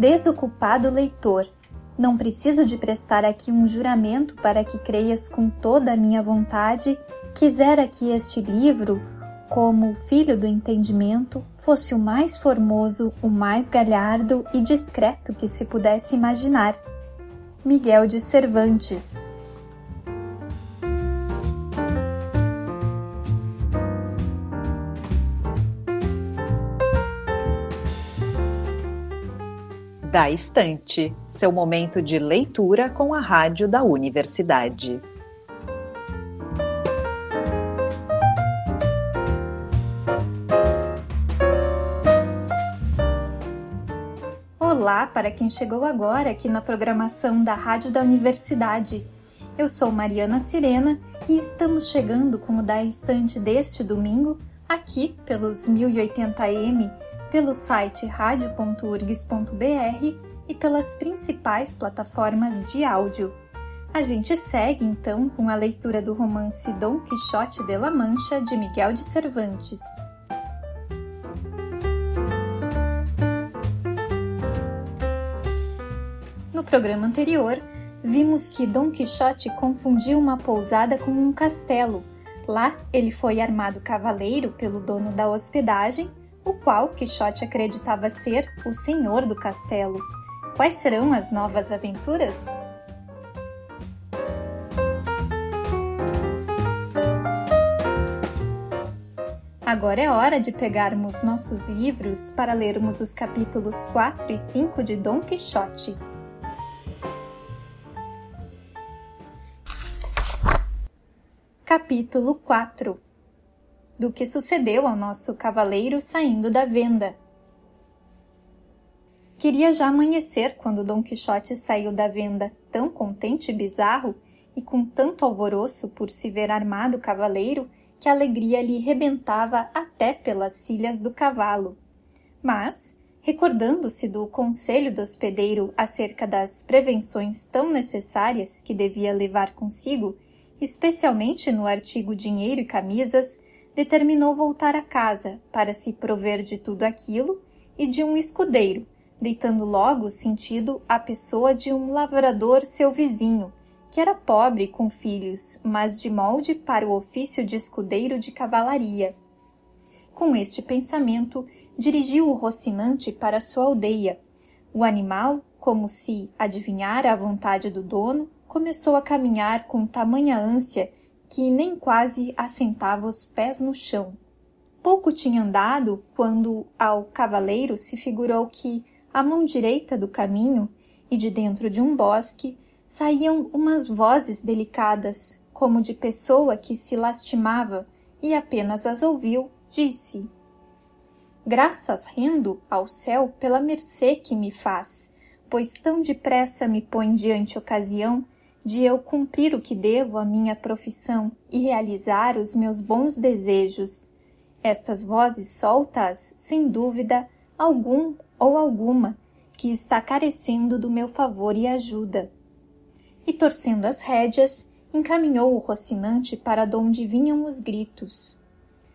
Desocupado leitor, não preciso de prestar aqui um juramento para que creias com toda a minha vontade, quisera que este livro, como filho do entendimento, fosse o mais formoso, o mais galhardo e discreto que se pudesse imaginar. Miguel de Cervantes Da Estante, seu momento de leitura com a rádio da universidade. Olá para quem chegou agora aqui na programação da Rádio da Universidade. Eu sou Mariana Sirena e estamos chegando com o Da Estante deste domingo aqui pelos 1080m pelo site radio.urgs.br e pelas principais plataformas de áudio. A gente segue então com a leitura do romance Dom Quixote de la Mancha de Miguel de Cervantes. No programa anterior, vimos que Dom Quixote confundiu uma pousada com um castelo. Lá, ele foi armado cavaleiro pelo dono da hospedagem o qual Quixote acreditava ser o senhor do castelo. Quais serão as novas aventuras? Agora é hora de pegarmos nossos livros para lermos os capítulos 4 e 5 de Dom Quixote. Capítulo 4 do que sucedeu ao nosso cavaleiro saindo da venda. Queria já amanhecer quando Dom Quixote saiu da venda, tão contente e bizarro, e com tanto alvoroço por se ver armado cavaleiro, que a alegria lhe rebentava até pelas cilhas do cavalo. Mas, recordando-se do conselho do hospedeiro acerca das prevenções tão necessárias que devia levar consigo, especialmente no artigo dinheiro e camisas, determinou voltar a casa para se prover de tudo aquilo e de um escudeiro, deitando logo sentido à pessoa de um lavrador seu vizinho, que era pobre com filhos, mas de molde para o ofício de escudeiro de cavalaria. Com este pensamento, dirigiu o Rocinante para sua aldeia. O animal, como se adivinhara a vontade do dono, começou a caminhar com tamanha ânsia que nem quase assentava os pés no chão. Pouco tinha andado quando ao cavaleiro se figurou que, à mão direita do caminho e de dentro de um bosque, saíam umas vozes delicadas, como de pessoa que se lastimava, e apenas as ouviu, disse: Graças rendo ao céu pela mercê que me faz, pois tão depressa me põe diante ocasião de eu cumprir o que devo à minha profissão e realizar os meus bons desejos. Estas vozes soltas, sem dúvida, algum ou alguma, que está carecendo do meu favor e ajuda. E torcendo as rédeas, encaminhou o Rocinante para donde vinham os gritos.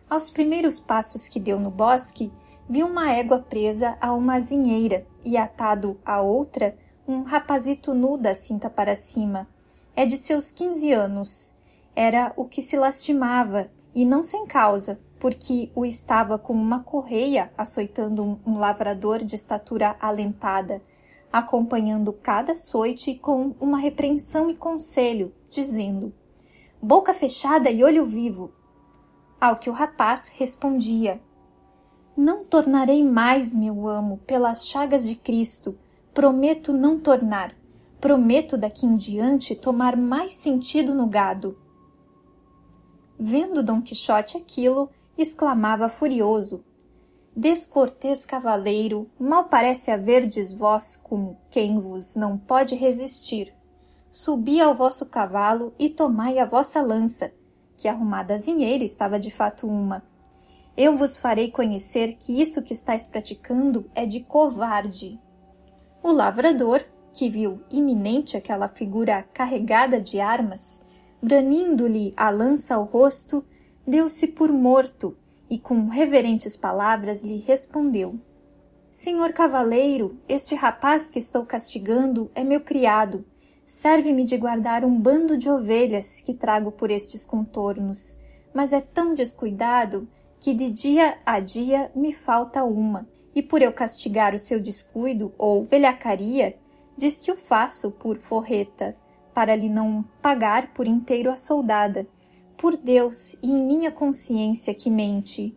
Aos primeiros passos que deu no bosque, viu uma égua presa a uma azinheira e atado a outra um rapazito nu da cinta para cima, é de seus quinze anos. Era o que se lastimava, e não sem causa, porque o estava com uma correia açoitando um, um lavrador de estatura alentada, acompanhando cada açoite com uma repreensão e conselho, dizendo: Boca fechada e olho vivo. Ao que o rapaz respondia: Não tornarei mais, meu amo, pelas chagas de Cristo, prometo não tornar. Prometo daqui em diante tomar mais sentido no gado. Vendo Dom Quixote aquilo, exclamava furioso: Descortês cavaleiro, mal parece haverdes vós com quem vos não pode resistir. Subi ao vosso cavalo e tomai a vossa lança, que arrumada azinheira estava de fato uma. Eu vos farei conhecer que isso que estáis praticando é de covarde. O lavrador, que viu iminente aquela figura carregada de armas, branindo-lhe a lança ao rosto, deu-se por morto e com reverentes palavras lhe respondeu: Senhor cavaleiro, este rapaz que estou castigando é meu criado. Serve-me de guardar um bando de ovelhas que trago por estes contornos, mas é tão descuidado que de dia a dia me falta uma, e por eu castigar o seu descuido ou velhacaria, diz que o faço por forreta, para lhe não pagar por inteiro a soldada. Por Deus e em minha consciência que mente.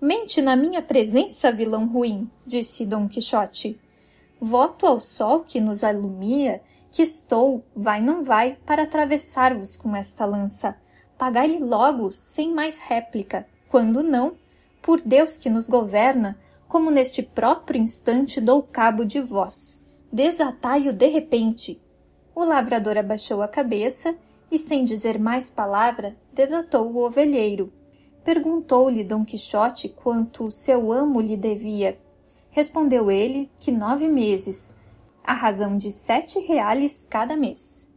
Mente na minha presença, vilão ruim, disse Dom Quixote. Voto ao sol que nos alumia, que estou, vai não vai, para atravessar-vos com esta lança. Pagai-lhe logo, sem mais réplica, quando não, por Deus que nos governa, como neste próprio instante dou cabo de vós. Desatai-o de repente. O lavrador abaixou a cabeça e, sem dizer mais palavra, desatou o ovelheiro. Perguntou-lhe Dom Quixote quanto seu amo lhe devia. Respondeu ele que nove meses, a razão de sete reales cada mês.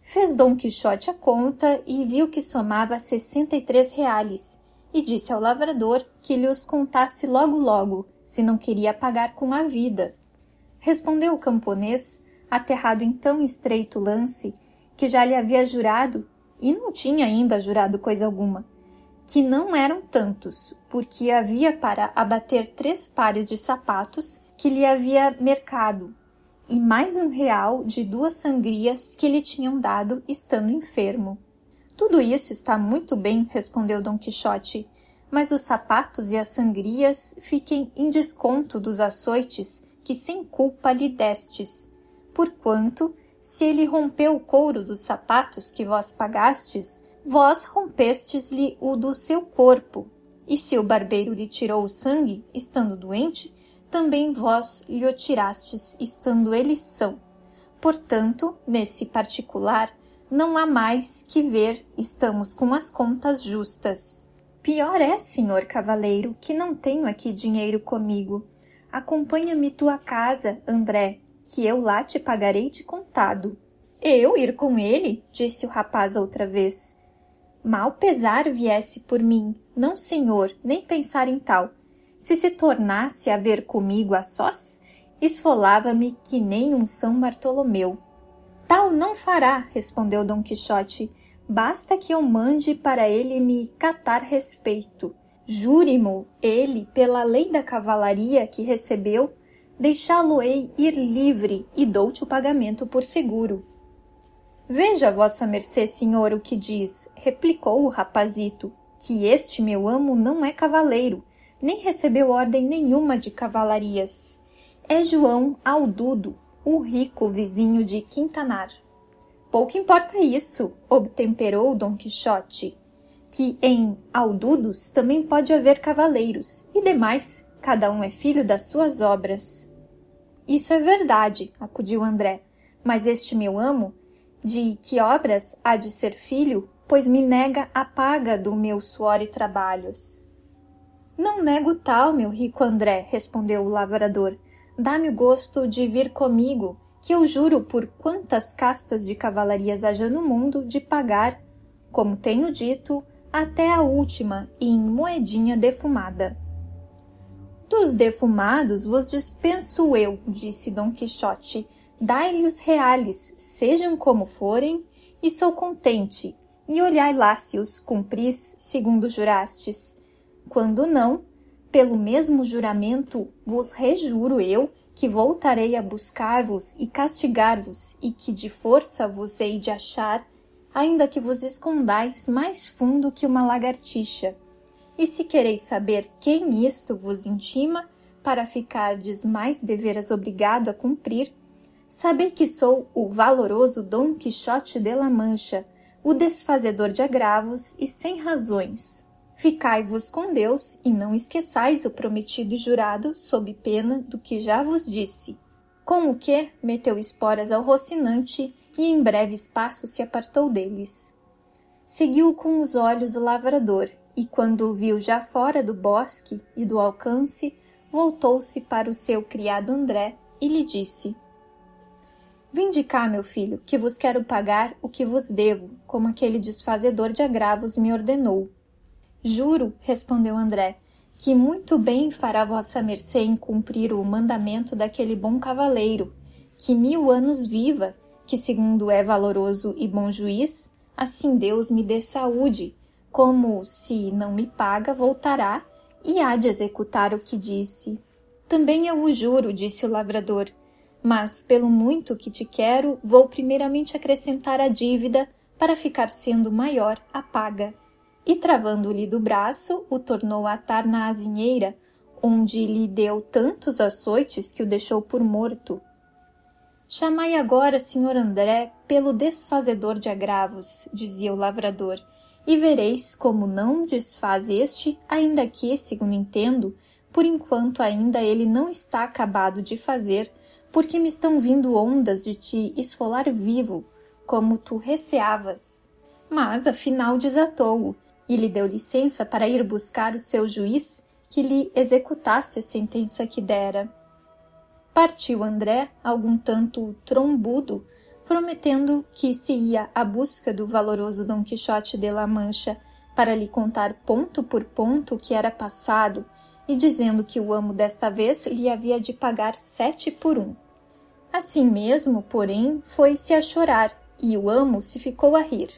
Fez Dom Quixote a conta e viu que somava sessenta e três reales, e disse ao lavrador que lhe os contasse logo logo, se não queria pagar com a vida. Respondeu o camponês, aterrado em tão estreito lance, que já lhe havia jurado, e não tinha ainda jurado coisa alguma, que não eram tantos, porque havia para abater três pares de sapatos que lhe havia mercado, e mais um real de duas sangrias que lhe tinham dado estando enfermo. Tudo isso está muito bem, respondeu Dom Quixote, mas os sapatos e as sangrias fiquem em desconto dos açoites que sem culpa lhe destes, porquanto, se ele rompeu o couro dos sapatos que vós pagastes, vós rompestes-lhe o do seu corpo, e se o barbeiro lhe tirou o sangue, estando doente, também vós lhe o tirastes, estando ele são. Portanto, nesse particular, não há mais que ver, estamos com as contas justas. Pior é, senhor cavaleiro, que não tenho aqui dinheiro comigo. Acompanha-me tua casa, André, que eu lá te pagarei de contado. Eu ir com ele? disse o rapaz outra vez mal pesar viesse por mim, não senhor, nem pensar em tal. Se se tornasse a ver comigo a sós, esfolava-me que nem um São Bartolomeu. Tal não fará, respondeu Dom Quixote, basta que eu mande para ele me catar respeito. Jure-mo, ele, pela lei da cavalaria que recebeu, deixá-lo-ei ir livre e dou-te o pagamento por seguro. Veja vossa mercê, senhor, o que diz, replicou o rapazito, que este meu amo não é cavaleiro, nem recebeu ordem nenhuma de cavalarias. É João Aldudo, o rico vizinho de Quintanar. Pouco importa isso, obtemperou Dom Quixote, que em Aldudos também pode haver cavaleiros, e demais, cada um é filho das suas obras. Isso é verdade, acudiu André, mas este meu amo de que obras há de ser filho, pois me nega a paga do meu suor e trabalhos. Não nego tal, meu rico André, respondeu o lavrador. Dá-me o gosto de vir comigo, que eu juro por quantas castas de cavalarias haja no mundo de pagar, como tenho dito, até a última em moedinha defumada. Dos defumados vos dispenso eu, disse Dom Quixote, dai-lhe os reales, sejam como forem, e sou contente, e olhai lá se os cumpris segundo jurastes. Quando não, pelo mesmo juramento vos rejuro eu que voltarei a buscar-vos e castigar-vos, e que de força vos hei de achar, ainda que vos escondais mais fundo que uma lagartixa. E se quereis saber quem isto vos intima, para ficardes mais deveras obrigado a cumprir, Saber que sou o valoroso Dom Quixote de la Mancha, o desfazedor de agravos e sem razões. Ficai-vos com Deus e não esqueçais o prometido e jurado, sob pena do que já vos disse. Com o que meteu esporas ao Rocinante e em breve espaço se apartou deles. Seguiu com os olhos o lavrador, e quando o viu já fora do bosque e do alcance, voltou-se para o seu criado André e lhe disse: Vinde cá, meu filho, que vos quero pagar o que vos devo, como aquele desfazedor de agravos me ordenou. Juro, respondeu André, que muito bem fará vossa mercê em cumprir o mandamento daquele bom cavaleiro, que mil anos viva, que segundo é valoroso e bom juiz, assim Deus me dê saúde, como se não me paga, voltará e há de executar o que disse. Também eu o juro, disse o lavrador, mas pelo muito que te quero, vou primeiramente acrescentar a dívida para ficar sendo maior a paga e travando-lhe do braço, o tornou a atar na azinheira, onde lhe deu tantos açoites que o deixou por morto. Chamai agora, senhor André, pelo desfazedor de agravos, dizia o lavrador, e vereis como não desfaz este, ainda que, segundo entendo, por enquanto ainda ele não está acabado de fazer, porque me estão vindo ondas de te esfolar vivo, como tu receavas. Mas afinal desatou-o, e lhe deu licença para ir buscar o seu juiz que lhe executasse a sentença que dera. Partiu André, algum tanto trombudo, prometendo que se ia à busca do valoroso Dom Quixote de La Mancha para lhe contar ponto por ponto o que era passado, e dizendo que o amo desta vez lhe havia de pagar sete por um. Assim mesmo, porém, foi-se a chorar, e o amo se ficou a rir.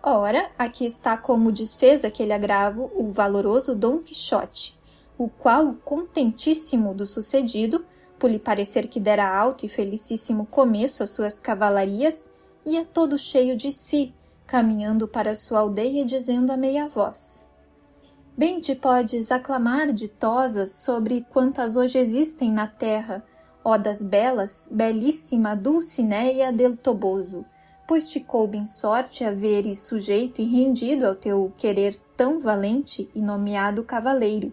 Ora, aqui está como desfez aquele agravo o valoroso Dom Quixote, o qual, contentíssimo do sucedido, por lhe parecer que dera alto e felicíssimo começo às suas cavalarias, ia todo cheio de si, caminhando para sua aldeia dizendo a meia voz: Bem te podes aclamar ditosas sobre quantas hoje existem na terra, ó das belas, belíssima Dulcineia del Toboso, pois te coube em sorte haveres sujeito e rendido ao teu querer tão valente e nomeado cavaleiro,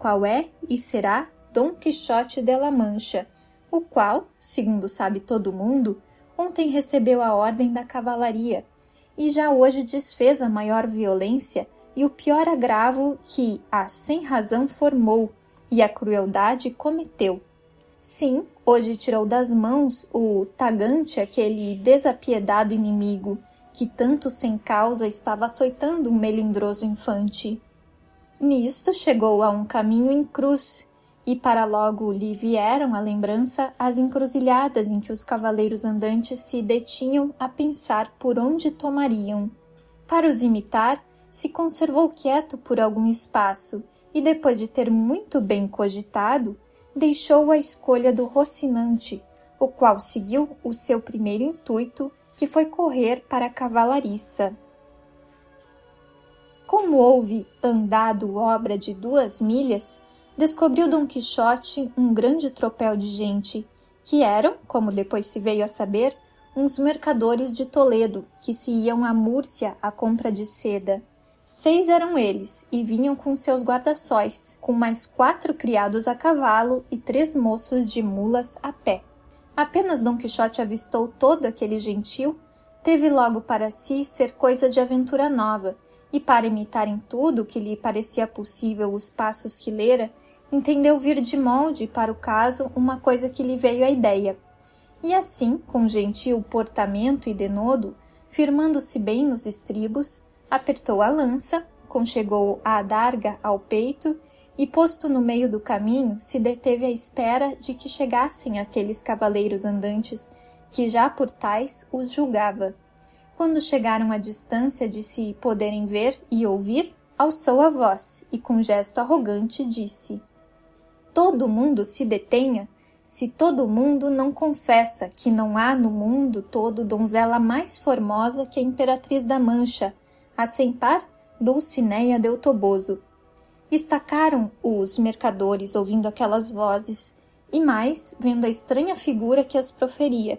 qual é e será Dom Quixote de la Mancha, o qual, segundo sabe todo mundo, ontem recebeu a ordem da cavalaria e já hoje desfez a maior violência e o pior agravo que a sem razão formou e a crueldade cometeu. Sim, hoje tirou das mãos o tagante aquele desapiedado inimigo que tanto sem causa estava açoitando um melindroso infante. Nisto chegou a um caminho em cruz, e para logo lhe vieram à lembrança as encruzilhadas em que os cavaleiros andantes se detinham a pensar por onde tomariam. Para os imitar, se conservou quieto por algum espaço, e depois de ter muito bem cogitado, deixou a escolha do Rocinante, o qual seguiu o seu primeiro intuito, que foi correr para a cavalariça. Como houve andado obra de duas milhas, descobriu Dom Quixote um grande tropel de gente, que eram, como depois se veio a saber, uns mercadores de Toledo que se iam a Múrcia à compra de seda. Seis eram eles, e vinham com seus guarda-sóis, com mais quatro criados a cavalo e três moços de mulas a pé. Apenas Dom Quixote avistou todo aquele gentil, teve logo para si ser coisa de aventura nova, e para imitar em tudo que lhe parecia possível os passos que lera, entendeu vir de molde para o caso uma coisa que lhe veio à ideia. E assim, com gentil portamento e denodo, firmando-se bem nos estribos, apertou a lança, conchegou a adarga ao peito e, posto no meio do caminho, se deteve à espera de que chegassem aqueles cavaleiros andantes, que já por tais os julgava. Quando chegaram à distância de se poderem ver e ouvir, alçou a voz e, com gesto arrogante, disse: Todo mundo se detenha se todo mundo não confessa que não há no mundo todo donzela mais formosa que a Imperatriz da Mancha, a sentar Dulcineia del Toboso. Estacaram os mercadores ouvindo aquelas vozes, e mais vendo a estranha figura que as proferia,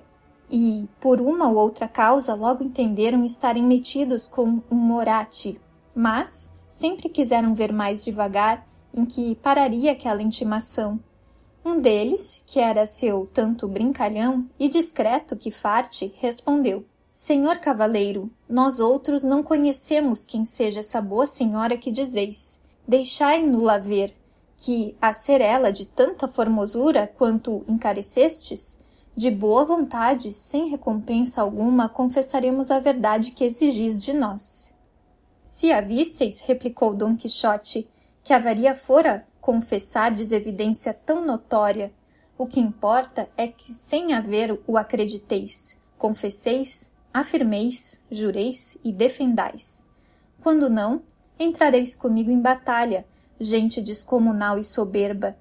e, por uma ou outra causa, logo entenderam estarem metidos com um morate, mas sempre quiseram ver mais devagar em que pararia aquela intimação. Um deles, que era seu tanto brincalhão e discreto que farte, respondeu: Senhor cavaleiro, nós outros não conhecemos quem seja essa boa senhora que dizeis. Deixai-no lá ver, que, a ser ela de tanta formosura quanto encarecestes, de boa vontade, sem recompensa alguma, confessaremos a verdade que exigis de nós. Se a visseis, replicou Dom Quixote, que avaria fora confessardes evidência tão notória. O que importa é que sem haver o acrediteis, confesseis, afirmeis, jureis e defendais. Quando não, entrareis comigo em batalha, gente descomunal e soberba,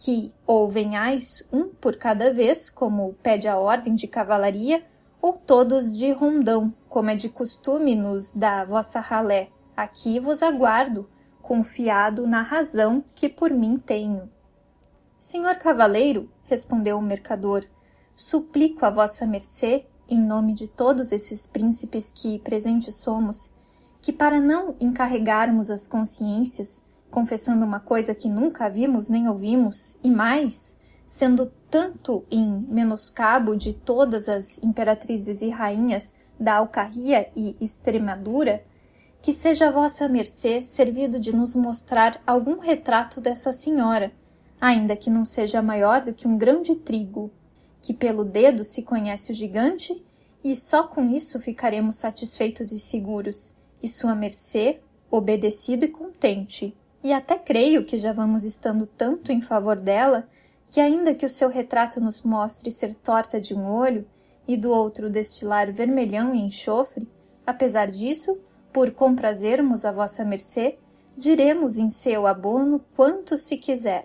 que ou venhais um por cada vez, como pede a ordem de cavalaria, ou todos de rondão, como é de costume nos da vossa ralé. Aqui vos aguardo, confiado na razão que por mim tenho. Senhor cavaleiro, respondeu o mercador, suplico a vossa mercê, em nome de todos esses príncipes que presentes somos, que para não encarregarmos as consciências, confessando uma coisa que nunca vimos nem ouvimos, e mais, sendo tanto em menoscabo de todas as imperatrizes e rainhas da Alcarria e Extremadura, que seja vossa mercê servido de nos mostrar algum retrato dessa senhora, ainda que não seja maior do que um grão de trigo, que pelo dedo se conhece o gigante, e só com isso ficaremos satisfeitos e seguros, e sua mercê obedecido e contente. E até creio que já vamos estando tanto em favor dela, que ainda que o seu retrato nos mostre ser torta de um olho e do outro destilar vermelhão e enxofre, apesar disso, por comprazermos a vossa mercê, diremos em seu abono quanto se quiser.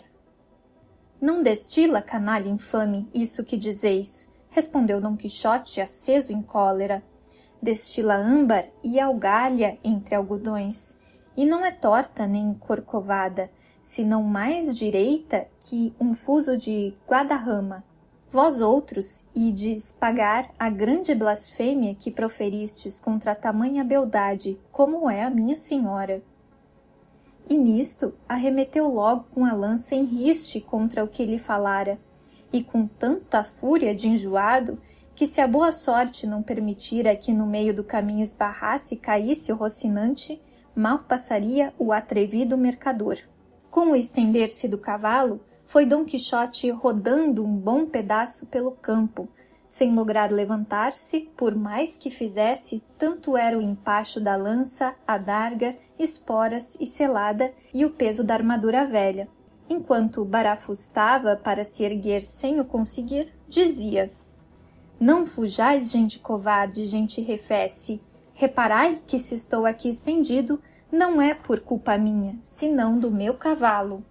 Não destila, canalha infame, isso que dizeis, respondeu Dom Quixote, aceso em cólera. Destila âmbar e algalha entre algodões, e não é torta nem corcovada, senão mais direita que um fuso de guadarrama. Vós outros ides pagar a grande blasfêmia que proferistes contra tamanha beldade, como é a minha senhora. E nisto arremeteu logo com a lança em riste contra o que lhe falara, e com tanta fúria de enjoado que se a boa sorte não permitira que no meio do caminho esbarrasse e caísse o rocinante, mal passaria o atrevido mercador. Com o estender-se do cavalo, foi Dom Quixote rodando um bom pedaço pelo campo, sem lograr levantar-se, por mais que fizesse, tanto era o empacho da lança, a darga, esporas e selada e o peso da armadura velha. Enquanto barafustava para se erguer sem o conseguir, dizia: Não fujais, gente covarde, gente refesse. Reparai que se estou aqui estendido, não é por culpa minha, senão do meu cavalo.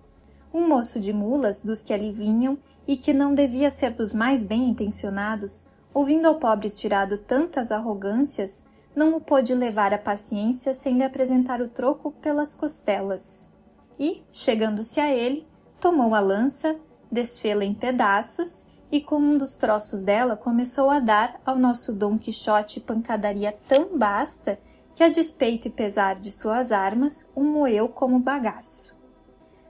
Um moço de mulas, dos que ali vinham, e que não devia ser dos mais bem intencionados, ouvindo ao pobre estirado tantas arrogâncias, não o pôde levar à paciência sem lhe apresentar o troco pelas costelas. E, chegando-se a ele, tomou a lança, desfê-la em pedaços e com um dos troços dela começou a dar ao nosso Dom Quixote pancadaria tão basta que, a despeito e pesar de suas armas, o moeu como bagaço.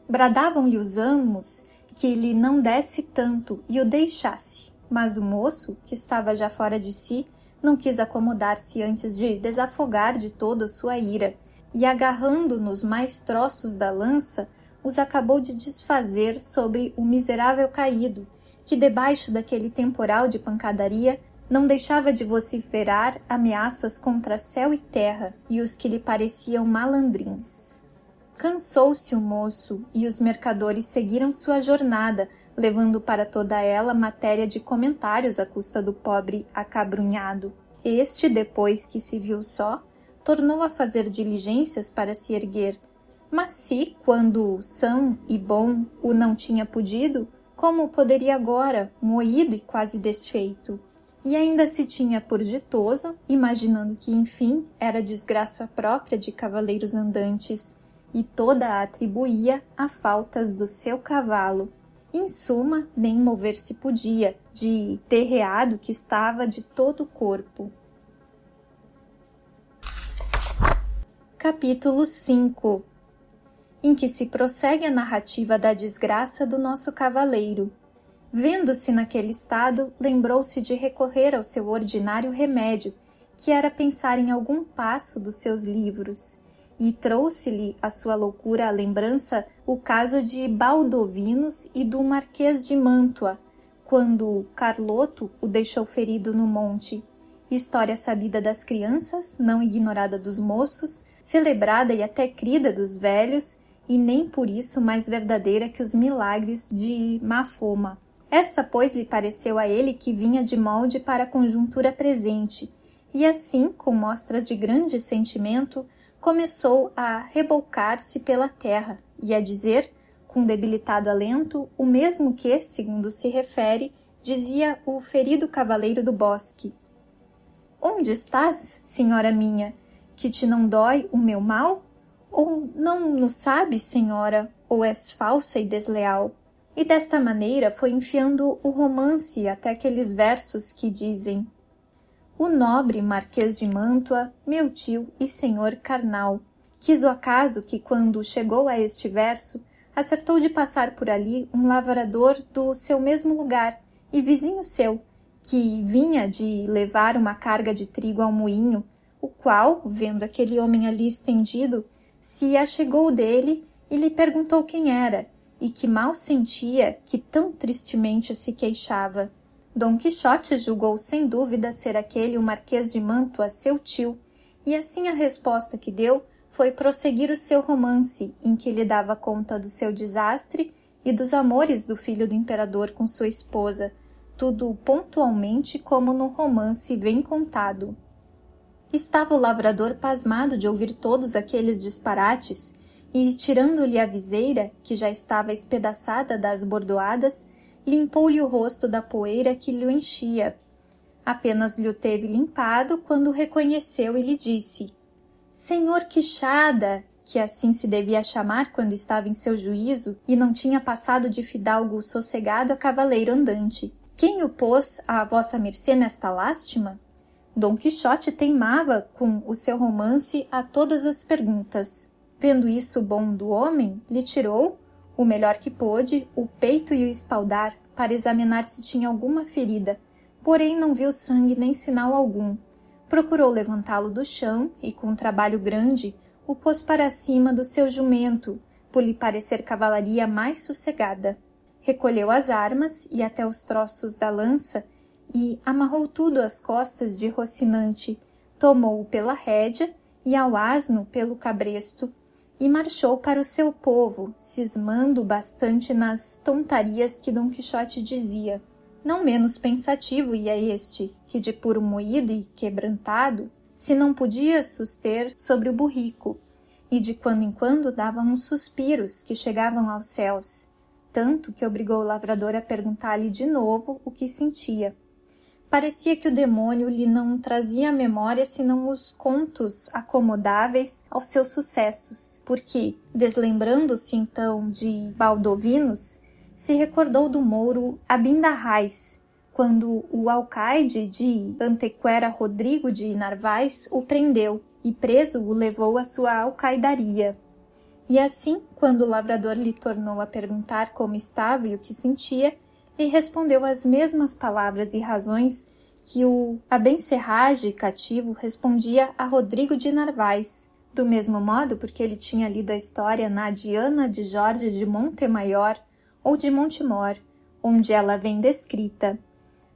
Bradavam-lhe os amos que lhe não desse tanto e o deixasse, mas o moço, que estava já fora de si, não quis acomodar-se antes de desafogar de todo sua ira, e agarrando nos mais troços da lança, os acabou de desfazer sobre o miserável caído, que debaixo daquele temporal de pancadaria não deixava de vociferar ameaças contra céu e terra e os que lhe pareciam malandrins. Cansou-se o moço e os mercadores seguiram sua jornada, levando para toda ela matéria de comentários à custa do pobre acabrunhado. Este, depois que se viu só, tornou a fazer diligências para se erguer. Mas se, quando são e bom, o não tinha podido, como poderia agora, moído e quase desfeito? e ainda se tinha por ditoso, imaginando que enfim era desgraça própria de cavaleiros andantes, e toda a atribuía a faltas do seu cavalo. Em suma, nem mover-se podia, de terreado que estava de todo o corpo. Capítulo 5 Em que se prossegue a narrativa da desgraça do nosso cavaleiro, Vendo-se naquele estado, lembrou-se de recorrer ao seu ordinário remédio, que era pensar em algum passo dos seus livros, e trouxe-lhe a sua loucura à lembrança o caso de Baldovinos e do Marquês de Mantua, quando Carloto o deixou ferido no monte. História sabida das crianças, não ignorada dos moços, celebrada e até crida dos velhos, e nem por isso mais verdadeira que os milagres de má fama. Esta, pois, lhe pareceu a ele que vinha de molde para a conjuntura presente, e assim, com mostras de grande sentimento, começou a rebolcar-se pela terra e a dizer, com debilitado alento, o mesmo que, segundo se refere, dizia o ferido cavaleiro do bosque. Onde estás, senhora minha, que te não dói o meu mal? Ou não no sabes, senhora, ou és falsa e desleal? E desta maneira foi enfiando o romance até aqueles versos que dizem O nobre Marquês de Mantua, meu tio e senhor carnal. Quis o acaso que, quando chegou a este verso, acertou de passar por ali um lavrador do seu mesmo lugar e vizinho seu, que vinha de levar uma carga de trigo ao moinho, o qual, vendo aquele homem ali estendido, se achegou dele e lhe perguntou quem era, e que mal sentia que tão tristemente se queixava. Dom Quixote julgou sem dúvida ser aquele o Marquês de Mantua, seu tio, e assim a resposta que deu foi prosseguir o seu romance, em que lhe dava conta do seu desastre e dos amores do filho do imperador com sua esposa, tudo pontualmente como no romance bem contado. Estava o lavrador pasmado de ouvir todos aqueles disparates e, tirando-lhe a viseira, que já estava espedaçada das bordoadas, limpou-lhe o rosto da poeira que lhe enchia. Apenas lhe o teve limpado quando o reconheceu e lhe disse: Senhor Quixada, que assim se devia chamar quando estava em seu juízo e não tinha passado de fidalgo sossegado a cavaleiro andante. Quem o pôs a vossa mercê nesta lástima? Dom Quixote teimava com o seu romance a todas as perguntas. Vendo isso bom do homem, lhe tirou, o melhor que pôde, o peito e o espaldar para examinar se tinha alguma ferida, porém não viu sangue nem sinal algum. Procurou levantá-lo do chão e, com um trabalho grande, o pôs para cima do seu jumento, por lhe parecer cavalaria mais sossegada recolheu as armas e até os troços da lança e amarrou tudo às costas de Rocinante, tomou-o pela rédea e ao asno pelo cabresto e marchou para o seu povo, cismando bastante nas tontarias que Dom Quixote dizia. Não menos pensativo ia este, que de puro moído e quebrantado, se não podia suster sobre o burrico, e de quando em quando dava uns suspiros que chegavam aos céus, tanto que obrigou o lavrador a perguntar-lhe de novo o que sentia. Parecia que o demônio lhe não trazia à memória senão os contos acomodáveis aos seus sucessos, porque, deslembrando-se então de Baldovinos, se recordou do mouro Abindarrais, quando o alcaide de Antequera Rodrigo de Narvaez o prendeu e preso o levou à sua alcaidaria. E assim, quando o lavrador lhe tornou a perguntar como estava e o que sentia, lhe respondeu as mesmas palavras e razões que o abencerrage cativo respondia a Rodrigo de Narvaez, do mesmo modo porque ele tinha lido a história na Diana de Jorge de Montemaior ou de Montemor, onde ela vem descrita,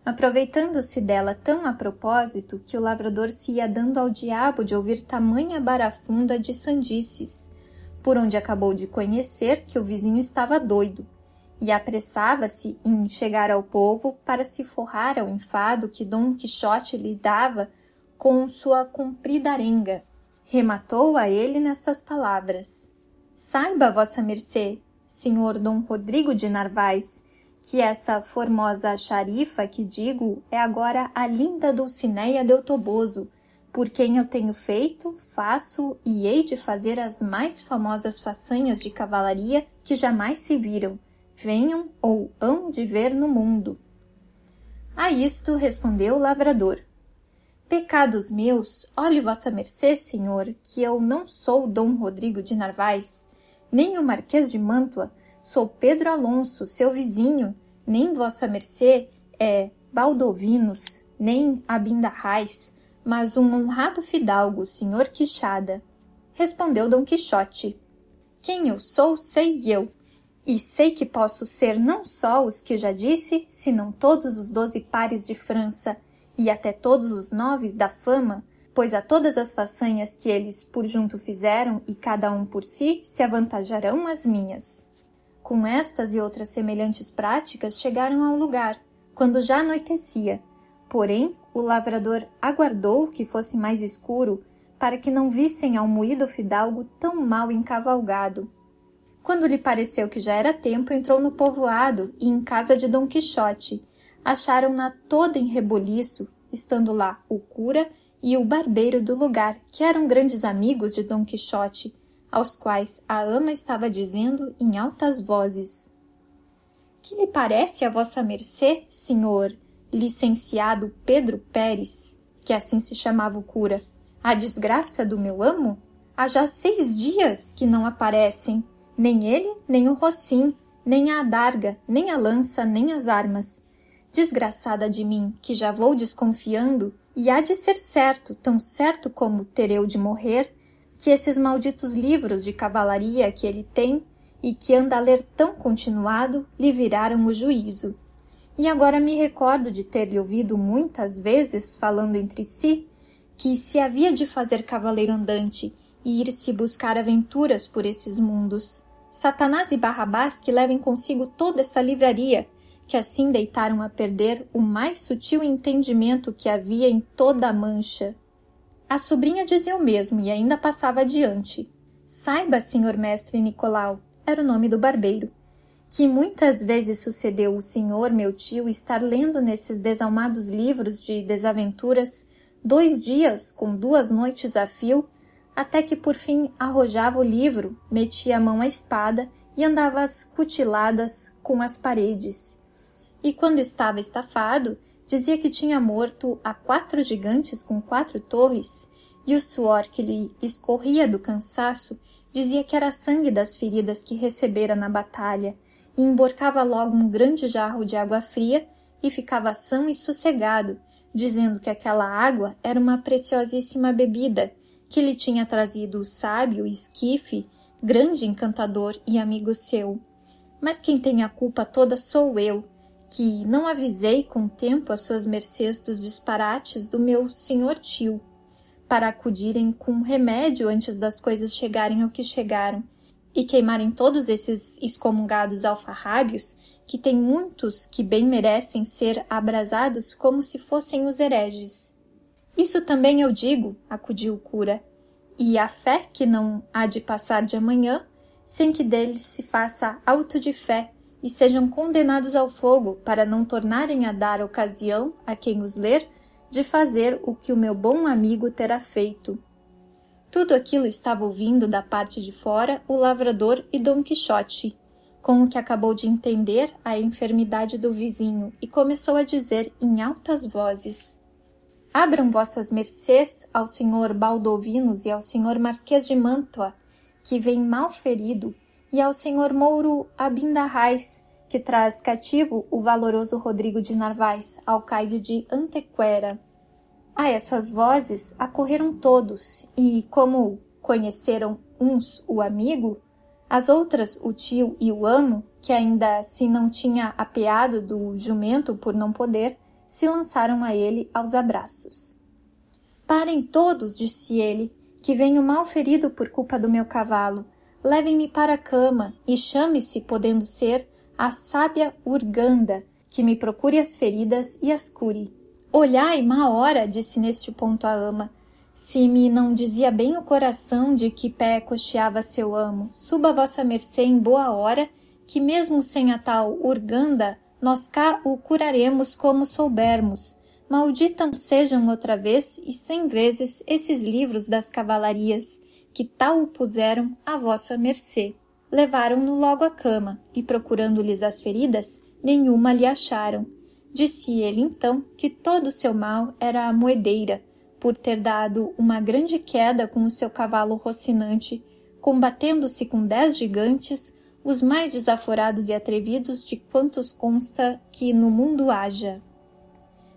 aproveitando-se dela tão a propósito que o lavrador se ia dando ao diabo de ouvir tamanha barafunda de sandices, por onde acabou de conhecer que o vizinho estava doido e apressava-se em chegar ao povo para se forrar ao enfado que Dom Quixote lhe dava com sua comprida arenga. Rematou a ele nestas palavras: Saiba, vossa mercê, senhor Dom Rodrigo de Narvaez, que essa formosa xarifa que digo é agora a linda Dulcineia del Toboso, por quem eu tenho feito, faço e hei de fazer as mais famosas façanhas de cavalaria que jamais se viram, venham ou hão de ver no mundo. A isto respondeu o lavrador. Pecados meus, olhe vossa mercê, senhor, que eu não sou Dom Rodrigo de Narvaez, nem o Marquês de Mantua, sou Pedro Alonso, seu vizinho, nem vossa mercê é Baldovinos, nem Abindarrais, mas um honrado fidalgo, senhor Quixada. Respondeu Dom Quixote. Quem eu sou, sei eu, e sei que posso ser não só os que já disse, senão todos os doze pares de França, e até todos os nove da fama, pois a todas as façanhas que eles por junto fizeram e cada um por si se avantajarão as minhas. Com estas e outras semelhantes práticas chegaram ao lugar, quando já anoitecia. Porém, o lavrador aguardou que fosse mais escuro para que não vissem ao moído fidalgo tão mal encavalgado. Quando lhe pareceu que já era tempo, entrou no povoado e em casa de Dom Quixote. Acharam-na toda em reboliço, estando lá o cura e o barbeiro do lugar, que eram grandes amigos de Dom Quixote, aos quais a ama estava dizendo em altas vozes: Que lhe parece a vossa mercê, senhor licenciado Pedro Pérez, que assim se chamava o cura, a desgraça do meu amo? Há já seis dias que não aparecem, nem ele, nem o Rocim, nem a adarga, nem a lança, nem as armas. Desgraçada de mim, que já vou desconfiando, e há de ser certo, tão certo como ter eu de morrer, que esses malditos livros de cavalaria que ele tem e que anda a ler tão continuado lhe viraram o juízo. E agora me recordo de ter-lhe ouvido muitas vezes falando entre si que se havia de fazer cavaleiro andante e ir-se buscar aventuras por esses mundos. Satanás e Barrabás que levem consigo toda essa livraria, que assim deitaram a perder o mais sutil entendimento que havia em toda a mancha. A sobrinha dizia o mesmo e ainda passava adiante. Saiba, senhor mestre Nicolau, era o nome do barbeiro, que muitas vezes sucedeu o senhor, meu tio, estar lendo nesses desalmados livros de desaventuras dois dias com duas noites a fio, até que por fim arrojava o livro, metia a mão à espada e andava às cutiladas com as paredes, e quando estava estafado, dizia que tinha morto a quatro gigantes com quatro torres, e o suor que lhe escorria do cansaço dizia que era sangue das feridas que recebera na batalha, e emborcava logo um grande jarro de água fria e ficava são e sossegado, dizendo que aquela água era uma preciosíssima bebida que lhe tinha trazido o sábio esquife, grande encantador e amigo seu. Mas quem tem a culpa toda sou eu, que não avisei com tempo as suas mercês dos disparates do meu senhor tio, para acudirem com remédio antes das coisas chegarem ao que chegaram, e queimarem todos esses excomungados alfarrábios, que tem muitos que bem merecem ser abrasados como se fossem os hereges. Isso também eu digo, acudiu o cura, e a fé que não há de passar de amanhã, sem que deles se faça auto de fé, e sejam condenados ao fogo para não tornarem a dar ocasião a quem os ler de fazer o que o meu bom amigo terá feito. Tudo aquilo estava ouvindo da parte de fora o lavrador e Dom Quixote, com o que acabou de entender a enfermidade do vizinho e começou a dizer em altas vozes: Abram vossas mercês ao senhor Baldovinos e ao senhor Marquês de Mantua, que vem mal ferido e ao senhor Mouro Abindarrais, que traz cativo o valoroso Rodrigo de Narvaez, alcaide de Antequera. A essas vozes acorreram todos, e, como conheceram uns o amigo, as outras o tio e o amo, que ainda se não tinha apeado do jumento por não poder, se lançaram a ele aos abraços. Parem todos, disse ele, que venho mal ferido por culpa do meu cavalo, levem-me para a cama e chame-se, podendo ser, a sábia Urganda, que me procure as feridas e as cure. Olhai, má hora, disse neste ponto a ama, se me não dizia bem o coração de que pé cocheava seu amo, suba vossa mercê em boa hora, que mesmo sem a tal Urganda, nós cá o curaremos como soubermos. Malditam sejam outra vez e cem vezes esses livros das cavalarias, que tal o puseram à vossa mercê. Levaram-no logo à cama, e procurando-lhes as feridas, nenhuma lhe acharam. Disse ele então que todo o seu mal era a moedeira, por ter dado uma grande queda com o seu cavalo rocinante, combatendo-se com dez gigantes, os mais desaforados e atrevidos de quantos consta que no mundo haja.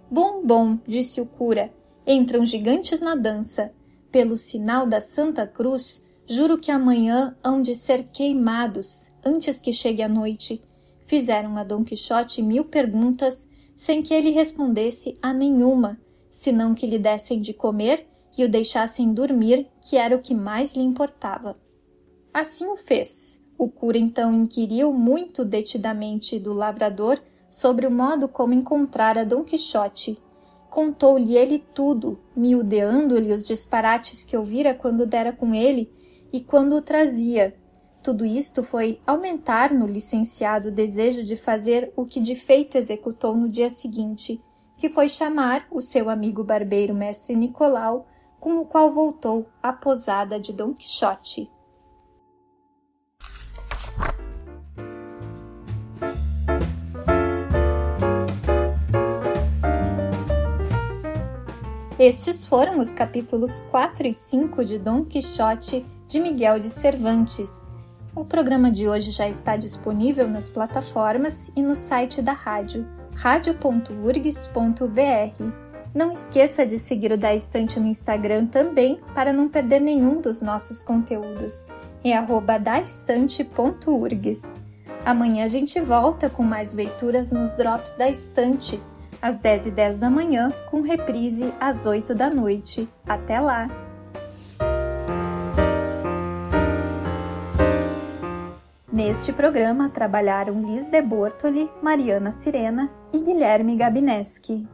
Bom, bom, disse o cura, entram gigantes na dança, pelo sinal da Santa Cruz, juro que amanhã hão de ser queimados, antes que chegue a noite. Fizeram a Dom Quixote mil perguntas, sem que ele respondesse a nenhuma, senão que lhe dessem de comer e o deixassem dormir, que era o que mais lhe importava. Assim o fez. O cura então inquiriu muito detidamente do lavrador sobre o modo como encontrara Dom Quixote. Contou-lhe ele tudo, miudeando-lhe os disparates que ouvira quando dera com ele e quando o trazia. Tudo isto foi aumentar no licenciado o desejo de fazer o que de feito executou no dia seguinte, que foi chamar o seu amigo barbeiro mestre Nicolau, com o qual voltou à posada de Dom Quixote. Estes foram os capítulos 4 e 5 de Dom Quixote de Miguel de Cervantes. O programa de hoje já está disponível nas plataformas e no site da rádio, radio.urgs.br. Não esqueça de seguir o Da Estante no Instagram também para não perder nenhum dos nossos conteúdos. É daestante.urgs. Amanhã a gente volta com mais leituras nos Drops da Estante às 10 e 10 da manhã, com reprise às 8 da noite. Até lá! Neste programa trabalharam Liz de Bortoli, Mariana Sirena e Guilherme Gabineski.